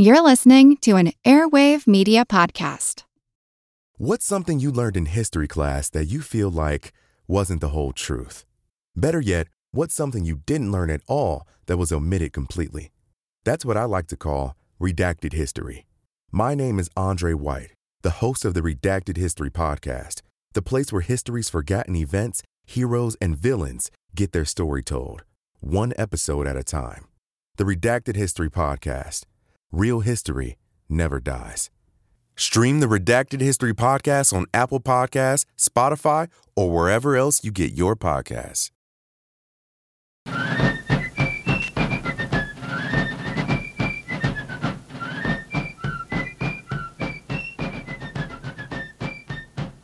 You're listening to an Airwave Media Podcast. What's something you learned in history class that you feel like wasn't the whole truth? Better yet, what's something you didn't learn at all that was omitted completely? That's what I like to call redacted history. My name is Andre White, the host of the Redacted History Podcast, the place where history's forgotten events, heroes, and villains get their story told, one episode at a time. The Redacted History Podcast. Real history never dies. Stream the Redacted History Podcast on Apple Podcasts, Spotify, or wherever else you get your podcasts.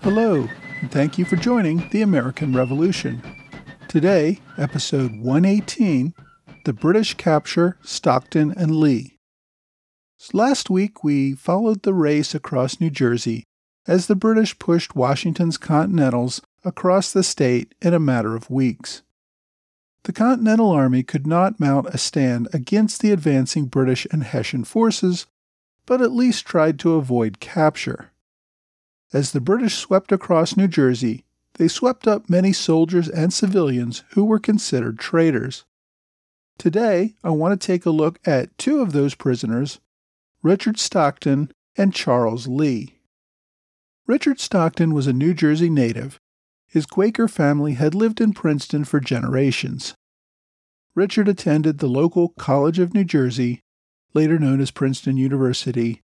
Hello, and thank you for joining the American Revolution. Today, episode 118 The British Capture Stockton and Lee. Last week, we followed the race across New Jersey as the British pushed Washington's Continentals across the state in a matter of weeks. The Continental Army could not mount a stand against the advancing British and Hessian forces, but at least tried to avoid capture. As the British swept across New Jersey, they swept up many soldiers and civilians who were considered traitors. Today, I want to take a look at two of those prisoners, Richard Stockton and Charles Lee. Richard Stockton was a New Jersey native. His Quaker family had lived in Princeton for generations. Richard attended the local College of New Jersey, later known as Princeton University,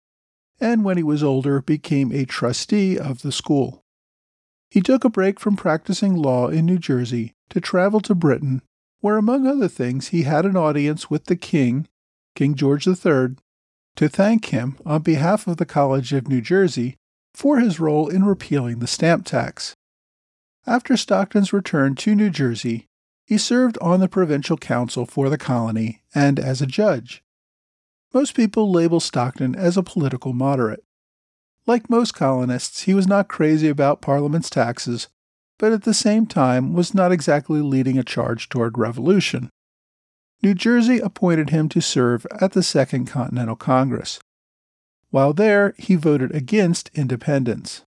and when he was older became a trustee of the school. He took a break from practicing law in New Jersey to travel to Britain, where, among other things, he had an audience with the King, King George III, to thank him on behalf of the College of New Jersey for his role in repealing the stamp tax. After Stockton's return to New Jersey, he served on the provincial council for the colony and as a judge. Most people label Stockton as a political moderate. Like most colonists, he was not crazy about Parliament's taxes, but at the same time was not exactly leading a charge toward revolution. New Jersey appointed him to serve at the Second Continental Congress. While there, he voted against independence.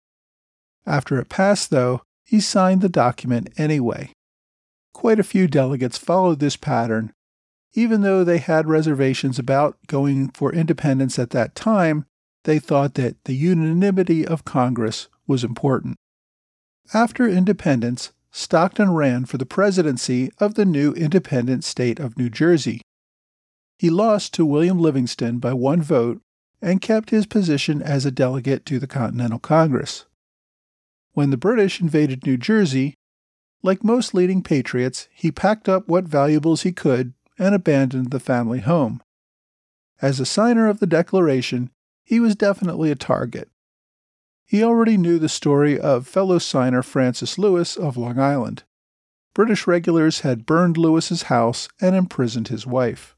After it passed, though, he signed the document anyway. Quite a few delegates followed this pattern, even though they had reservations about going for independence at that time, they thought that the unanimity of Congress was important. After independence, Stockton ran for the presidency of the new independent state of New Jersey. He lost to William Livingston by one vote and kept his position as a delegate to the Continental Congress. When the British invaded New Jersey, like most leading patriots, he packed up what valuables he could and abandoned the family home. As a signer of the Declaration, he was definitely a target. He already knew the story of fellow signer Francis Lewis of Long Island. British regulars had burned Lewis's house and imprisoned his wife.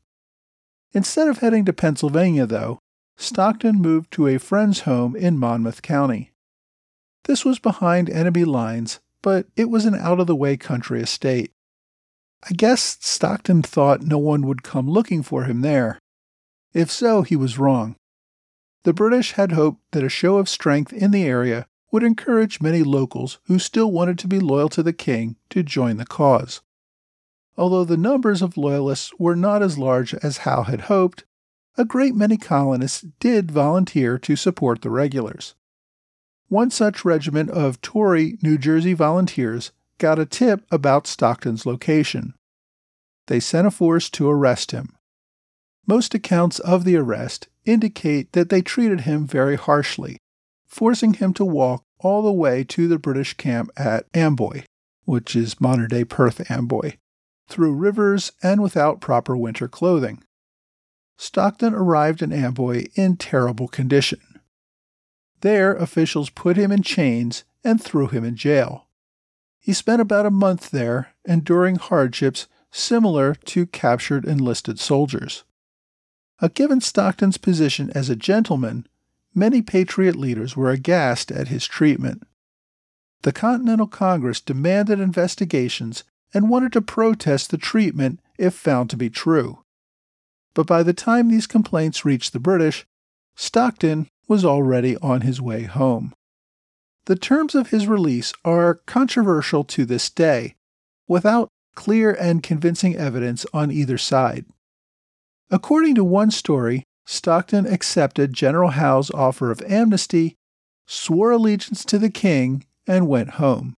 Instead of heading to Pennsylvania, though, Stockton moved to a friend's home in Monmouth County. This was behind enemy lines, but it was an out of the way country estate. I guess Stockton thought no one would come looking for him there. If so, he was wrong. The British had hoped that a show of strength in the area would encourage many locals who still wanted to be loyal to the king to join the cause. Although the numbers of loyalists were not as large as Howe had hoped, a great many colonists did volunteer to support the regulars. One such regiment of Tory New Jersey volunteers got a tip about Stockton's location. They sent a force to arrest him. Most accounts of the arrest indicate that they treated him very harshly, forcing him to walk all the way to the British camp at Amboy, which is modern day Perth Amboy, through rivers and without proper winter clothing. Stockton arrived in Amboy in terrible condition. There, officials put him in chains and threw him in jail. He spent about a month there, enduring hardships similar to captured enlisted soldiers. Given Stockton's position as a gentleman, many Patriot leaders were aghast at his treatment. The Continental Congress demanded investigations and wanted to protest the treatment if found to be true. but by the time these complaints reached the British, Stockton was already on his way home. The terms of his release are controversial to this day, without clear and convincing evidence on either side. According to one story, Stockton accepted General Howe's offer of amnesty, swore allegiance to the king, and went home.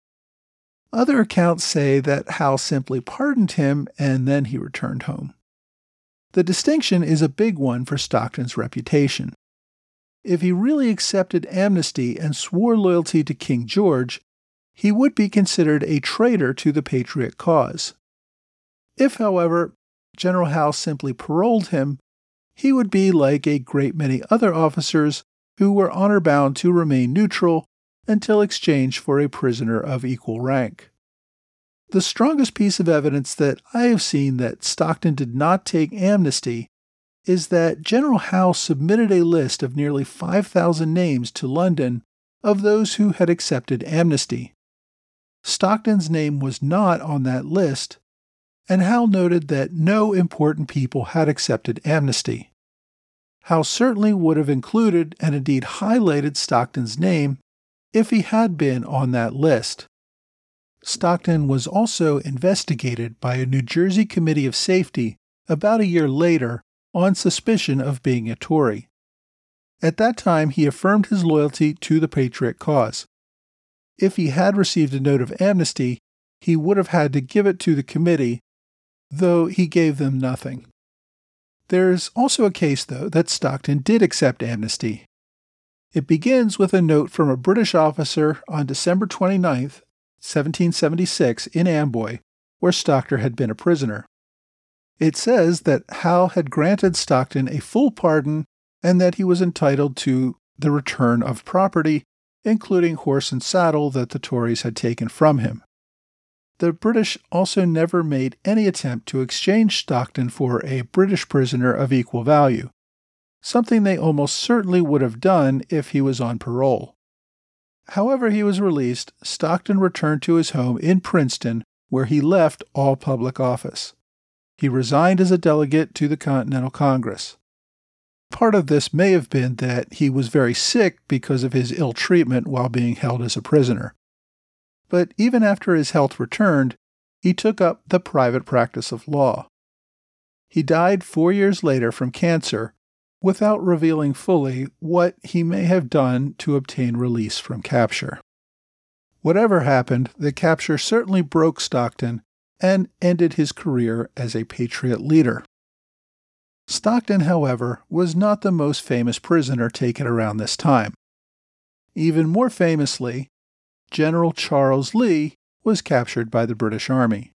Other accounts say that Howe simply pardoned him and then he returned home. The distinction is a big one for Stockton's reputation. If he really accepted amnesty and swore loyalty to King George, he would be considered a traitor to the Patriot cause. If, however, General Howe simply paroled him, he would be like a great many other officers who were honor bound to remain neutral until exchanged for a prisoner of equal rank. The strongest piece of evidence that I have seen that Stockton did not take amnesty is that General Howe submitted a list of nearly 5,000 names to London of those who had accepted amnesty. Stockton's name was not on that list, and Howe noted that no important people had accepted amnesty. Howe certainly would have included and indeed highlighted Stockton's name if he had been on that list. Stockton was also investigated by a New Jersey Committee of Safety about a year later on suspicion of being a Tory. At that time, he affirmed his loyalty to the Patriot cause. If he had received a note of amnesty, he would have had to give it to the committee, though he gave them nothing. There's also a case, though, that Stockton did accept amnesty. It begins with a note from a British officer on December 29, 1776, in Amboy, where Stockton had been a prisoner. It says that Howe had granted Stockton a full pardon and that he was entitled to the return of property, including horse and saddle that the Tories had taken from him. The British also never made any attempt to exchange Stockton for a British prisoner of equal value, something they almost certainly would have done if he was on parole. However, he was released, Stockton returned to his home in Princeton, where he left all public office. He resigned as a delegate to the Continental Congress. Part of this may have been that he was very sick because of his ill treatment while being held as a prisoner. But even after his health returned, he took up the private practice of law. He died four years later from cancer without revealing fully what he may have done to obtain release from capture. Whatever happened, the capture certainly broke Stockton and ended his career as a Patriot leader. Stockton, however, was not the most famous prisoner taken around this time. Even more famously, General Charles Lee was captured by the British Army.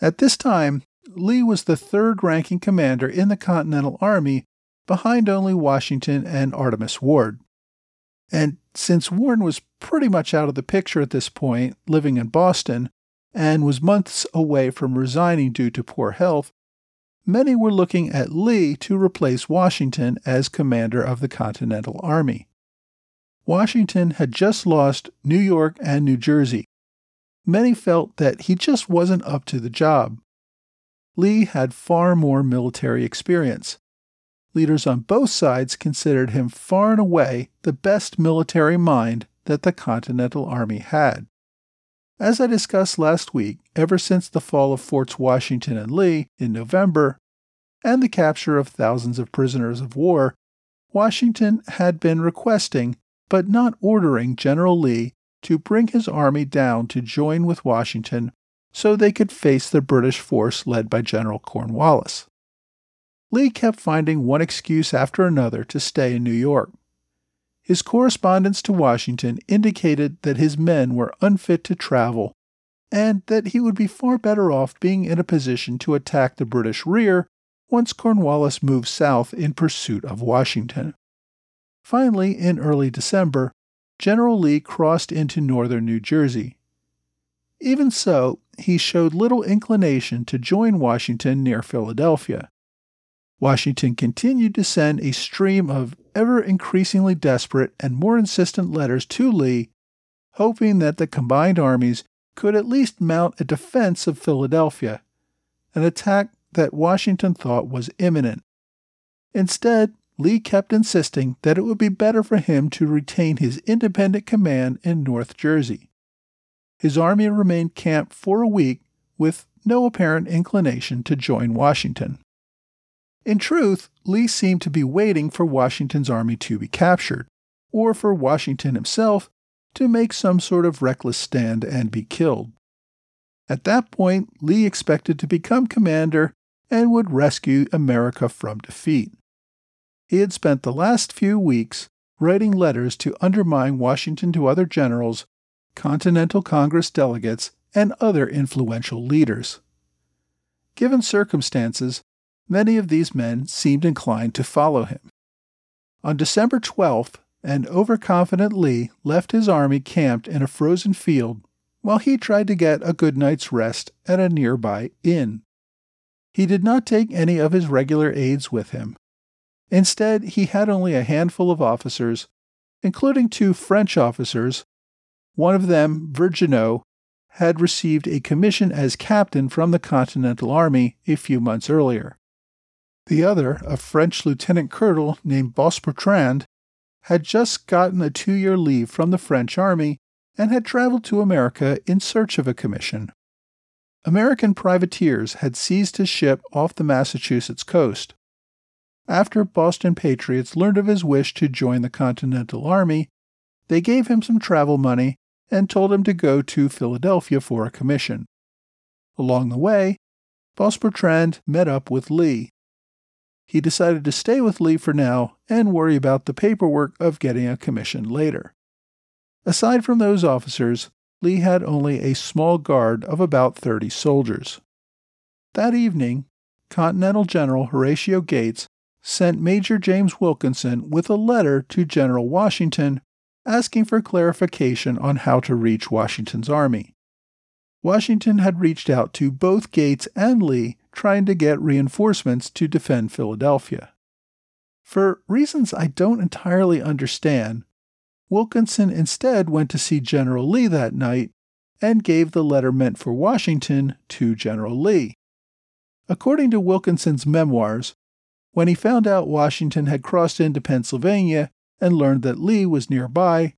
At this time, Lee was the third ranking commander in the Continental Army behind only Washington and Artemas Ward. And since Warren was pretty much out of the picture at this point, living in Boston, and was months away from resigning due to poor health, many were looking at Lee to replace Washington as commander of the Continental Army. Washington had just lost New York and New Jersey. Many felt that he just wasn't up to the job. Lee had far more military experience. Leaders on both sides considered him far and away the best military mind that the Continental Army had. As I discussed last week, ever since the fall of Forts Washington and Lee in November and the capture of thousands of prisoners of war, Washington had been requesting, but not ordering, General Lee to bring his army down to join with Washington so they could face the British force led by General Cornwallis. Lee kept finding one excuse after another to stay in New York. His correspondence to Washington indicated that his men were unfit to travel and that he would be far better off being in a position to attack the British rear once Cornwallis moved south in pursuit of Washington. Finally, in early December, General Lee crossed into northern New Jersey. Even so, he showed little inclination to join Washington near Philadelphia. Washington continued to send a stream of ever increasingly desperate and more insistent letters to Lee, hoping that the combined armies could at least mount a defense of Philadelphia, an attack that Washington thought was imminent. Instead, Lee kept insisting that it would be better for him to retain his independent command in North Jersey. His army remained camped for a week with no apparent inclination to join Washington. In truth, Lee seemed to be waiting for Washington's army to be captured, or for Washington himself to make some sort of reckless stand and be killed. At that point, Lee expected to become commander and would rescue America from defeat. He had spent the last few weeks writing letters to undermine Washington to other generals, Continental Congress delegates, and other influential leaders. Given circumstances, many of these men seemed inclined to follow him. On December 12th, an overconfident Lee left his army camped in a frozen field while he tried to get a good night's rest at a nearby inn. He did not take any of his regular aides with him. Instead, he had only a handful of officers, including two French officers. One of them, Vergniaud, had received a commission as captain from the Continental Army a few months earlier. The other, a French lieutenant colonel named Boisbertrand, had just gotten a two year leave from the French army and had traveled to America in search of a commission. American privateers had seized his ship off the Massachusetts coast. After Boston patriots learned of his wish to join the Continental Army, they gave him some travel money and told him to go to Philadelphia for a commission. Along the way, Boisbertrand met up with Lee, he decided to stay with Lee for now and worry about the paperwork of getting a commission later. Aside from those officers, Lee had only a small guard of about 30 soldiers. That evening, Continental General Horatio Gates sent Major James Wilkinson with a letter to General Washington asking for clarification on how to reach Washington's army. Washington had reached out to both Gates and Lee trying to get reinforcements to defend Philadelphia. For reasons I don't entirely understand, Wilkinson instead went to see General Lee that night and gave the letter meant for Washington to General Lee. According to Wilkinson's memoirs, when he found out Washington had crossed into Pennsylvania and learned that Lee was nearby,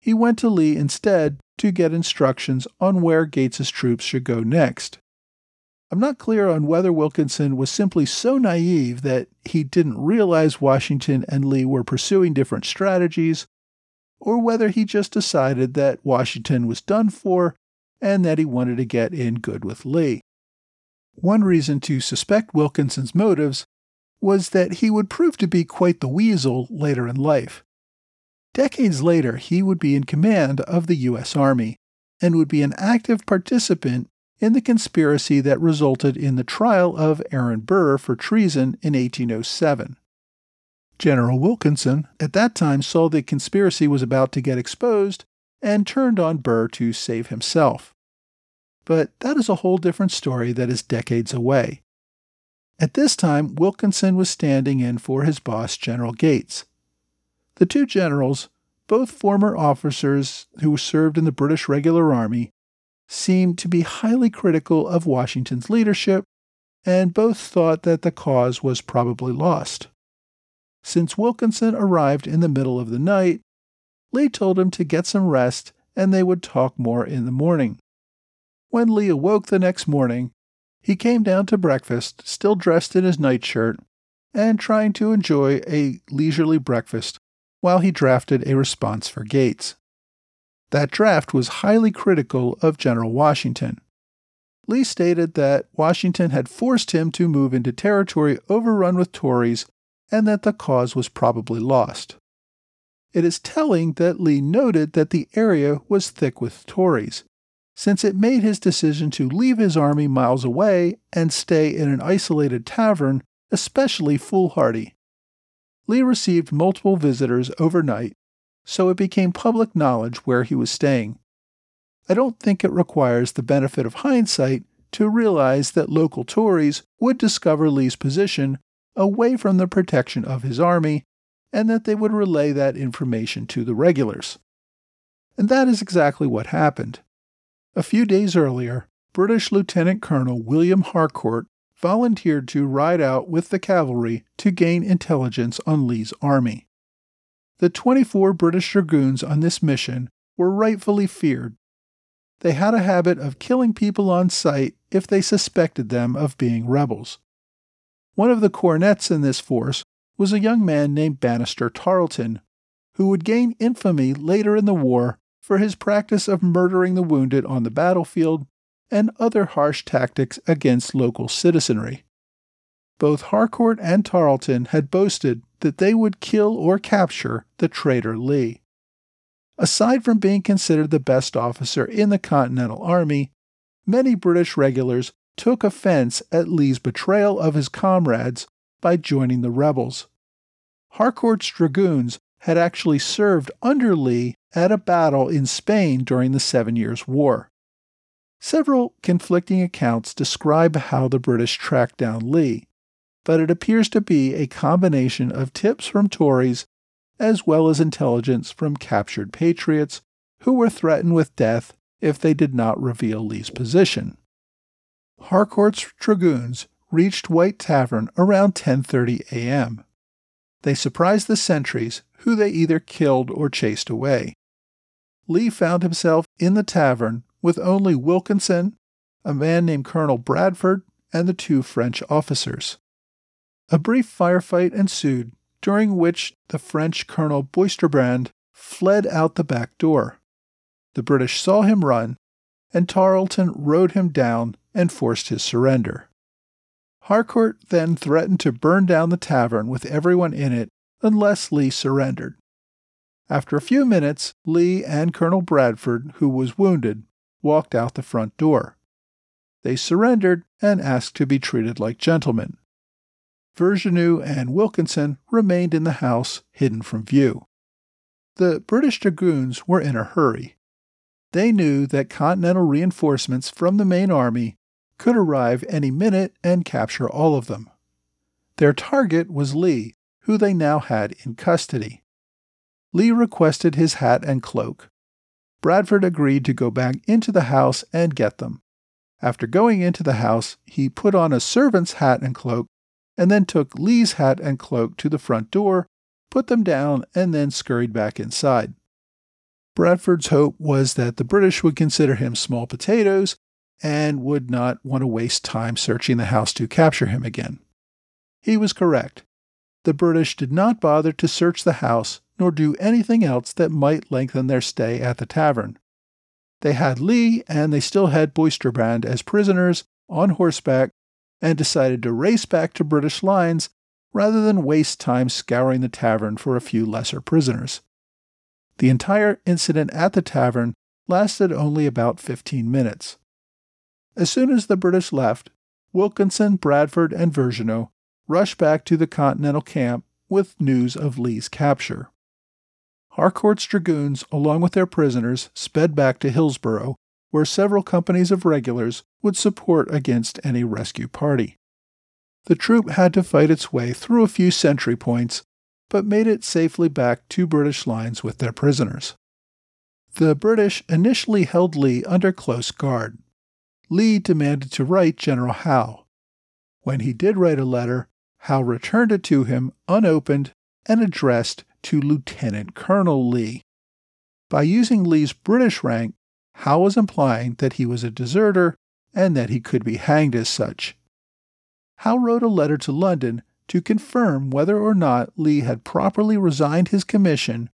he went to Lee instead to get instructions on where Gates's troops should go next. I'm not clear on whether Wilkinson was simply so naive that he didn't realize Washington and Lee were pursuing different strategies, or whether he just decided that Washington was done for and that he wanted to get in good with Lee. One reason to suspect Wilkinson's motives was that he would prove to be quite the weasel later in life. Decades later, he would be in command of the U.S. Army and would be an active participant in the conspiracy that resulted in the trial of Aaron Burr for treason in 1807. General Wilkinson at that time saw the conspiracy was about to get exposed and turned on Burr to save himself. But that is a whole different story that is decades away. At this time, Wilkinson was standing in for his boss, General Gates. The two generals, both former officers who served in the British Regular Army, seemed to be highly critical of Washington's leadership, and both thought that the cause was probably lost. Since Wilkinson arrived in the middle of the night, Lee told him to get some rest and they would talk more in the morning. When Lee awoke the next morning, he came down to breakfast, still dressed in his nightshirt, and trying to enjoy a leisurely breakfast while he drafted a response for Gates. That draft was highly critical of General Washington. Lee stated that Washington had forced him to move into territory overrun with Tories and that the cause was probably lost. It is telling that Lee noted that the area was thick with Tories, since it made his decision to leave his army miles away and stay in an isolated tavern especially foolhardy. Lee received multiple visitors overnight so it became public knowledge where he was staying. I don't think it requires the benefit of hindsight to realize that local Tories would discover Lee's position away from the protection of his army and that they would relay that information to the regulars. And that is exactly what happened. A few days earlier, British Lieutenant Colonel William Harcourt volunteered to ride out with the cavalry to gain intelligence on Lee's army. The 24 British dragoons on this mission were rightfully feared. They had a habit of killing people on sight if they suspected them of being rebels. One of the cornets in this force was a young man named Banastre Tarleton, who would gain infamy later in the war for his practice of murdering the wounded on the battlefield and other harsh tactics against local citizenry. Both Harcourt and Tarleton had boasted that they would kill or capture the traitor Lee. Aside from being considered the best officer in the Continental Army, many British regulars took offense at Lee's betrayal of his comrades by joining the rebels. Harcourt's dragoons had actually served under Lee at a battle in Spain during the Seven Years' War. Several conflicting accounts describe how the British tracked down Lee, but it appears to be a combination of tips from Tories as well as intelligence from captured patriots who were threatened with death if they did not reveal Lee's position. Harcourt's dragoons reached White Tavern around 10:30 a.m. They surprised the sentries, who they either killed or chased away. Lee found himself in the tavern with only Wilkinson, a man named Colonel Bradford, and the two French officers. A brief firefight ensued, during which the French Colonel Boisbertrand fled out the back door. The British saw him run, and Tarleton rode him down and forced his surrender. Harcourt then threatened to burn down the tavern with everyone in it unless Lee surrendered. After a few minutes, Lee and Colonel Bradford, who was wounded, walked out the front door. They surrendered and asked to be treated like gentlemen. Vergniaud and Wilkinson remained in the house, hidden from view. The British dragoons were in a hurry. They knew that Continental reinforcements from the main army could arrive any minute and capture all of them. Their target was Lee, who they now had in custody. Lee requested his hat and cloak, Bradford agreed to go back into the house and get them. After going into the house, he put on a servant's hat and cloak, and then took Lee's hat and cloak to the front door, put them down, and then scurried back inside. Bradford's hope was that the British would consider him small potatoes and would not want to waste time searching the house to capture him again. He was correct. The British did not bother to search the house nor do anything else that might lengthen their stay at the tavern. They had Lee and they still had Boisbertrand as prisoners on horseback and decided to race back to British lines rather than waste time scouring the tavern for a few lesser prisoners. The entire incident at the tavern lasted only about 15 minutes. As soon as the British left, Wilkinson, Bradford, and Vergniaud rushed back to the Continental camp with news of Lee's capture. Harcourt's dragoons, along with their prisoners, sped back to Hillsborough, where several companies of regulars would support against any rescue party. The troop had to fight its way through a few sentry points, but made it safely back to British lines with their prisoners. The British initially held Lee under close guard. Lee demanded to write General Howe. When he did write a letter, Howe returned it to him unopened and addressed to Lieutenant Colonel Lee. By using Lee's British rank, Howe was implying that he was a deserter and that he could be hanged as such. Howe wrote a letter to London to confirm whether or not Lee had properly resigned his commission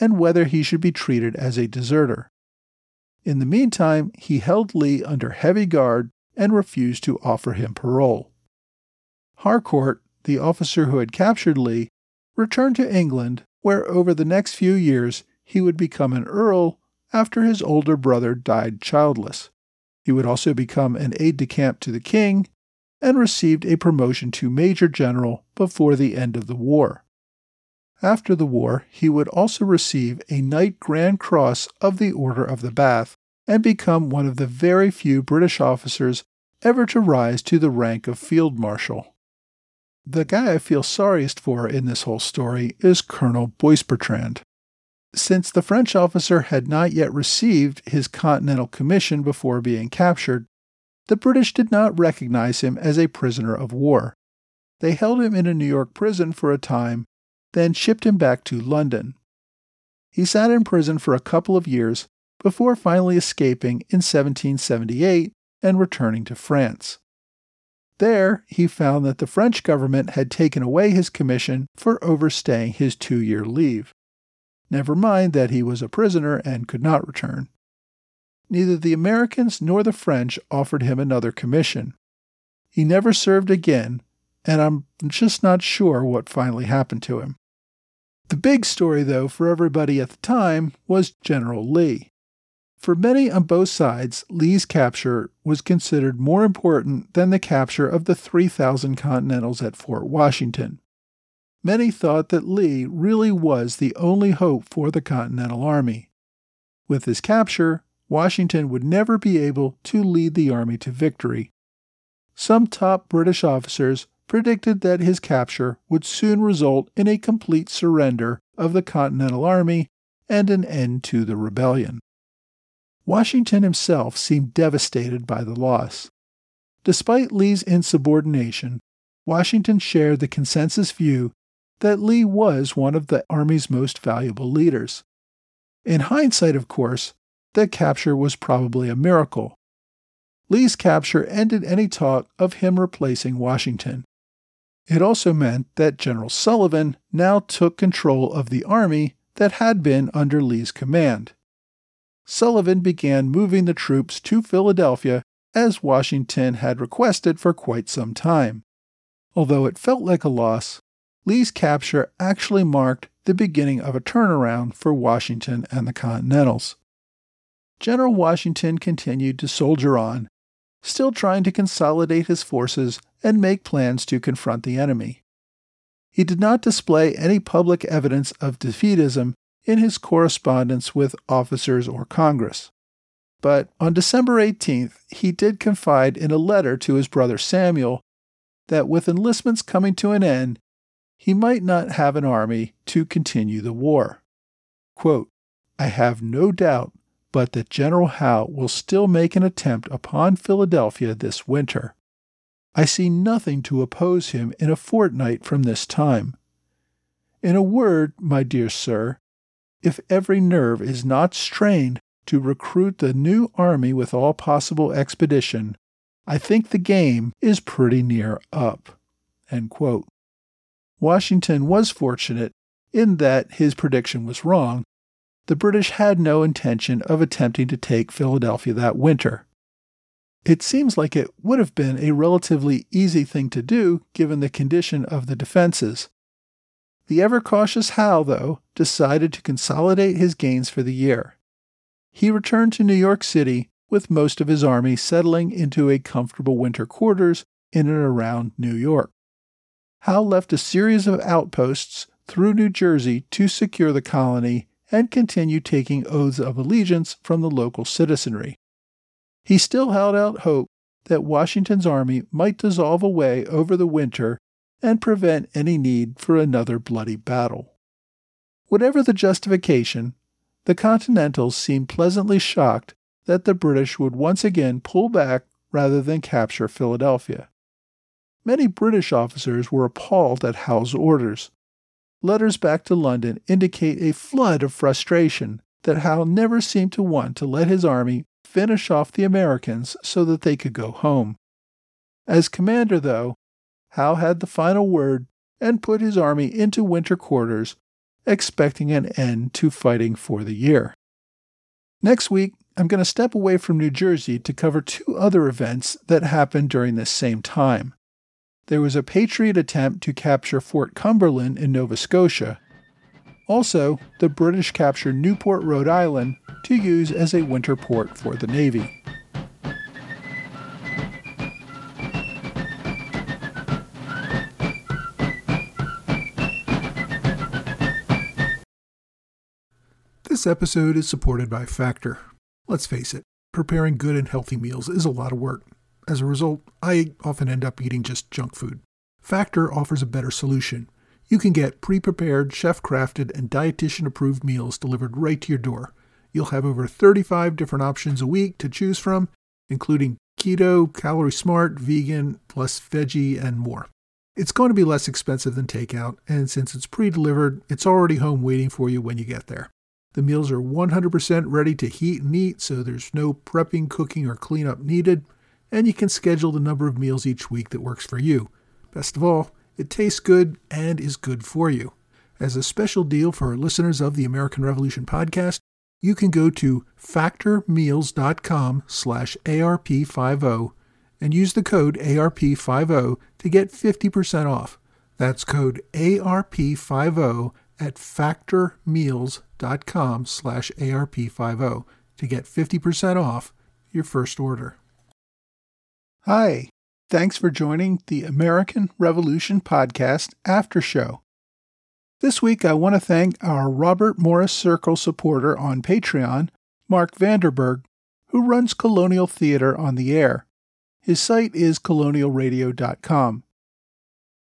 and whether he should be treated as a deserter. In the meantime, he held Lee under heavy guard and refused to offer him parole. Harcourt, the officer who had captured Lee, returned to England where over the next few years he would become an earl after his older brother died childless. He would also become an aide de camp to the king and received a promotion to major general before the end of the war. After the war, he would also receive a Knight Grand Cross of the Order of the Bath and become one of the very few British officers ever to rise to the rank of Field Marshal. The guy I feel sorriest for in this whole story is Colonel Boisbertrand. Since the French officer had not yet received his Continental Commission before being captured, the British did not recognize him as a prisoner of war. They held him in a New York prison for a time, then shipped him back to London. He sat in prison for a couple of years before finally escaping in 1778 and returning to France. There, he found that the French government had taken away his commission for overstaying his two year leave. Never mind that he was a prisoner and could not return. Neither the Americans nor the French offered him another commission. He never served again, and I'm just not sure what finally happened to him. The big story, though, for everybody at the time was General Lee. For many on both sides, Lee's capture was considered more important than the capture of the 3,000 Continentals at Fort Washington. Many thought that Lee really was the only hope for the Continental Army. With his capture, Washington would never be able to lead the army to victory. Some top British officers predicted that his capture would soon result in a complete surrender of the Continental Army and an end to the rebellion. Washington himself seemed devastated by the loss. Despite Lee's insubordination, Washington shared the consensus view that Lee was one of the Army's most valuable leaders. In hindsight, of course, that capture was probably a miracle. Lee's capture ended any talk of him replacing Washington. It also meant that General Sullivan now took control of the army that had been under Lee's command. Sullivan began moving the troops to Philadelphia as Washington had requested for quite some time. Although it felt like a loss, Lee's capture actually marked the beginning of a turnaround for Washington and the Continentals. General Washington continued to soldier on, still trying to consolidate his forces and make plans to confront the enemy. He did not display any public evidence of defeatism in his correspondence with officers or Congress. But on December 18th, he did confide in a letter to his brother Samuel that with enlistments coming to an end, he might not have an army to continue the war. Quote, I have no doubt but that General Howe will still make an attempt upon Philadelphia this winter. I see nothing to oppose him in a fortnight from this time. In a word, my dear sir, if every nerve is not strained to recruit the new army with all possible expedition, I think the game is pretty near up. Washington was fortunate in that his prediction was wrong. The British had no intention of attempting to take Philadelphia that winter. It seems like it would have been a relatively easy thing to do given the condition of the defenses. The ever cautious Howe, though, decided to consolidate his gains for the year. He returned to New York City with most of his army settling into a comfortable winter quarters in and around New York. Howe left a series of outposts through New Jersey to secure the colony and continue taking oaths of allegiance from the local citizenry. He still held out hope that Washington's army might dissolve away over the winter and prevent any need for another bloody battle. Whatever the justification, the Continentals seemed pleasantly shocked that the British would once again pull back rather than capture Philadelphia. Many British officers were appalled at Howe's orders. Letters back to London indicate a flood of frustration that Howe never seemed to want to let his army finish off the Americans so that they could go home. As commander, though, Howe had the final word and put his army into winter quarters, expecting an end to fighting for the year. Next week, I'm going to step away from New Jersey to cover two other events that happened during this same time. There was a Patriot attempt to capture Fort Cumberland in Nova Scotia. Also, the British captured Newport, Rhode Island to use as a winter port for the Navy. This episode is supported by Factor. Let's face it, preparing good and healthy meals is a lot of work. As a result, I often end up eating just junk food. Factor offers a better solution. You can get pre prepared, chef crafted, and dietitian approved meals delivered right to your door. You'll have over 35 different options a week to choose from, including keto, calorie smart, vegan, plus veggie, and more. It's going to be less expensive than takeout, and since it's pre delivered, it's already home waiting for you when you get there. The meals are 100% ready to heat and eat, so there's no prepping, cooking, or cleanup needed, and you can schedule the number of meals each week that works for you. Best of all, it tastes good and is good for you. As a special deal for listeners of the American Revolution podcast, you can go to factormeals.com slash ARP50 and use the code ARP50 to get 50% off. That's code ARP50 at factormeals.com slash ARP50 to get 50% off your first order. Hi, thanks for joining the American Revolution Podcast After Show. This week I want to thank our Robert Morris Circle supporter on Patreon, Mark Vanderberg, who runs Colonial Theater on the air. His site is colonialradio.com.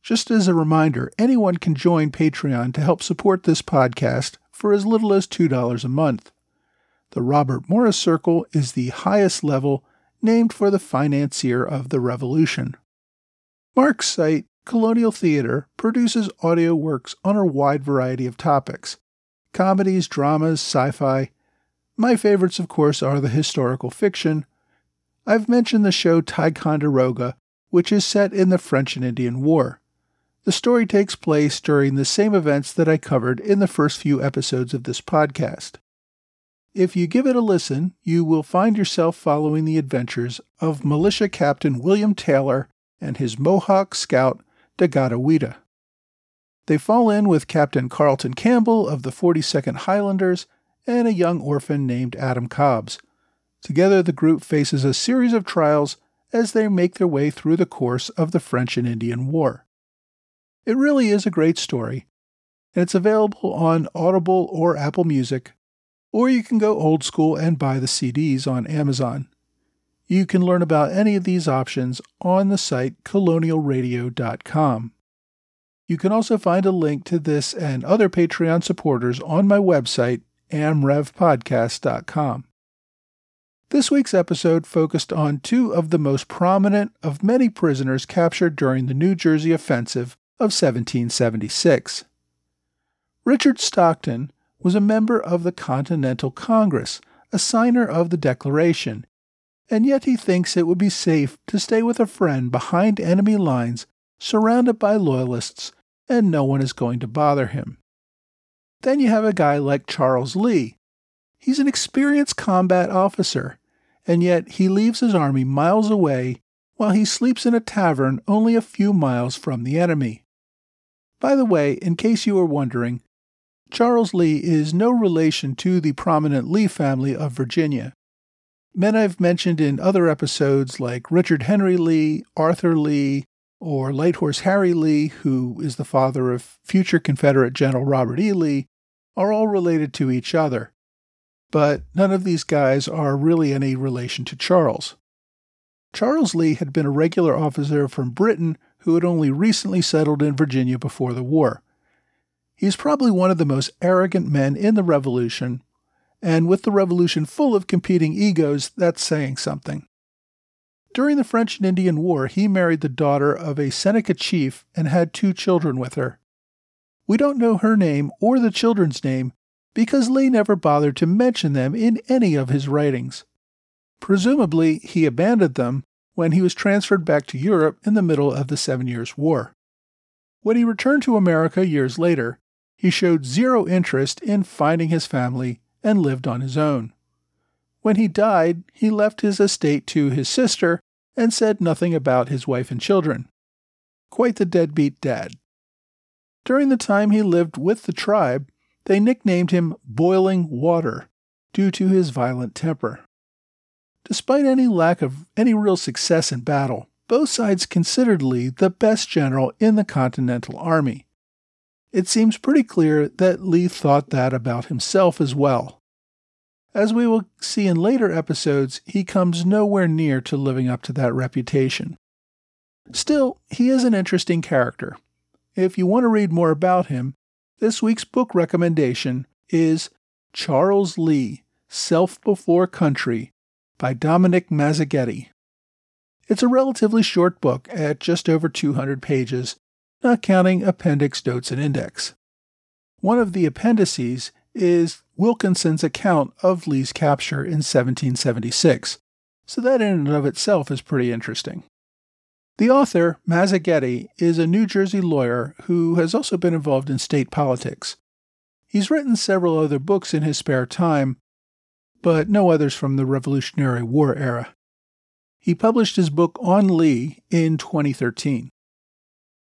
Just as a reminder, anyone can join Patreon to help support this podcast for as little as $2 a month. The Robert Morris Circle is the highest level named for the financier of the revolution. Mark's site, Colonial Theater, produces audio works on a wide variety of topics comedies, dramas, sci fi. My favorites, of course, are the historical fiction, I've mentioned the show Ticonderoga, which is set in the French and Indian War. The story takes place during the same events that I covered in the first few episodes of this podcast. If you give it a listen, you will find yourself following the adventures of Militia Captain William Taylor and his Mohawk scout, Dagatawita. They fall in with Captain Carlton Campbell of the 42nd Highlanders and a young orphan named Adam Cobbs. Together, the group faces a series of trials as they make their way through the course of the French and Indian War. It really is a great story, and it's available on Audible or Apple Music, or you can go old school and buy the CDs on Amazon. You can learn about any of these options on the site colonialradio.com. You can also find a link to this and other Patreon supporters on my website, amrevpodcast.com. This week's episode focused on two of the most prominent of many prisoners captured during the New Jersey Offensive of 1776. Richard Stockton was a member of the Continental Congress, a signer of the Declaration, and yet he thinks it would be safe to stay with a friend behind enemy lines, surrounded by loyalists, and no one is going to bother him. Then you have a guy like Charles Lee, He's an experienced combat officer, and yet he leaves his army miles away while he sleeps in a tavern only a few miles from the enemy. By the way, in case you were wondering, Charles Lee is no relation to the prominent Lee family of Virginia. Men I've mentioned in other episodes like Richard Henry Lee, Arthur Lee, or Light Horse Harry Lee, who is the father of future Confederate General Robert E. Lee, are all related to each other but none of these guys are really any relation to Charles. Charles Lee had been a regular officer from Britain who had only recently settled in Virginia before the war. He's probably one of the most arrogant men in the Revolution, and with the Revolution full of competing egos, that's saying something. During the French and Indian War, he married the daughter of a Seneca chief and had two children with her. We don't know her name or the children's name, because Lee never bothered to mention them in any of his writings. Presumably, he abandoned them when he was transferred back to Europe in the middle of the Seven Years' War. When he returned to America years later, he showed zero interest in finding his family and lived on his own. When he died, he left his estate to his sister and said nothing about his wife and children. Quite the deadbeat dad. During the time he lived with the tribe, they nicknamed him Boiling Water due to his violent temper. Despite any lack of any real success in battle, both sides considered Lee the best general in the Continental Army. It seems pretty clear that Lee thought that about himself as well. As we will see in later episodes, he comes nowhere near to living up to that reputation. Still, he is an interesting character. If you want to read more about him, this week's book recommendation is Charles Lee Self Before Country by Dominick Mazzagetti. It's a relatively short book at just over 200 pages, not counting appendix notes and index. One of the appendices is Wilkinson's account of Lee's capture in 1776, so that in and of itself is pretty interesting. The author, Mazzagetti, is a New Jersey lawyer who has also been involved in state politics. He's written several other books in his spare time, but no others from the Revolutionary War era. He published his book on Lee in 2013.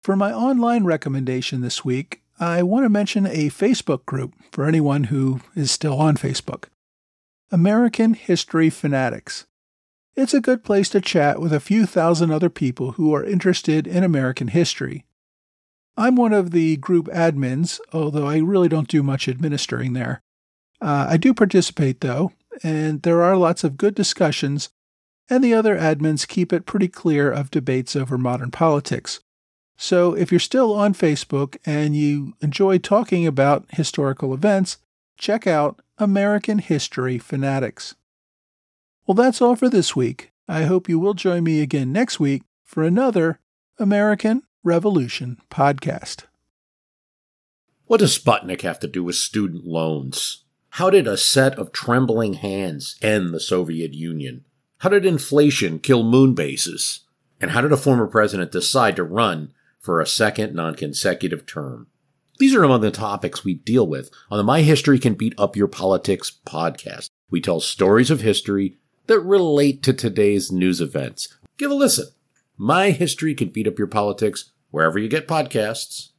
For my online recommendation this week, I want to mention a Facebook group for anyone who is still on Facebook American History Fanatics. It's a good place to chat with a few thousand other people who are interested in American history. I'm one of the group admins, although I really don't do much administering there. Uh, I do participate, though, and there are lots of good discussions, and the other admins keep it pretty clear of debates over modern politics. So if you're still on Facebook and you enjoy talking about historical events, check out American History Fanatics. Well, that's all for this week. I hope you will join me again next week for another American Revolution podcast. What does Sputnik have to do with student loans? How did a set of trembling hands end the Soviet Union? How did inflation kill moon bases? And how did a former president decide to run for a second non consecutive term? These are among the topics we deal with on the My History Can Beat Up Your Politics podcast. We tell stories of history that relate to today's news events. Give a listen. My History Can Beat Up Your Politics wherever you get podcasts.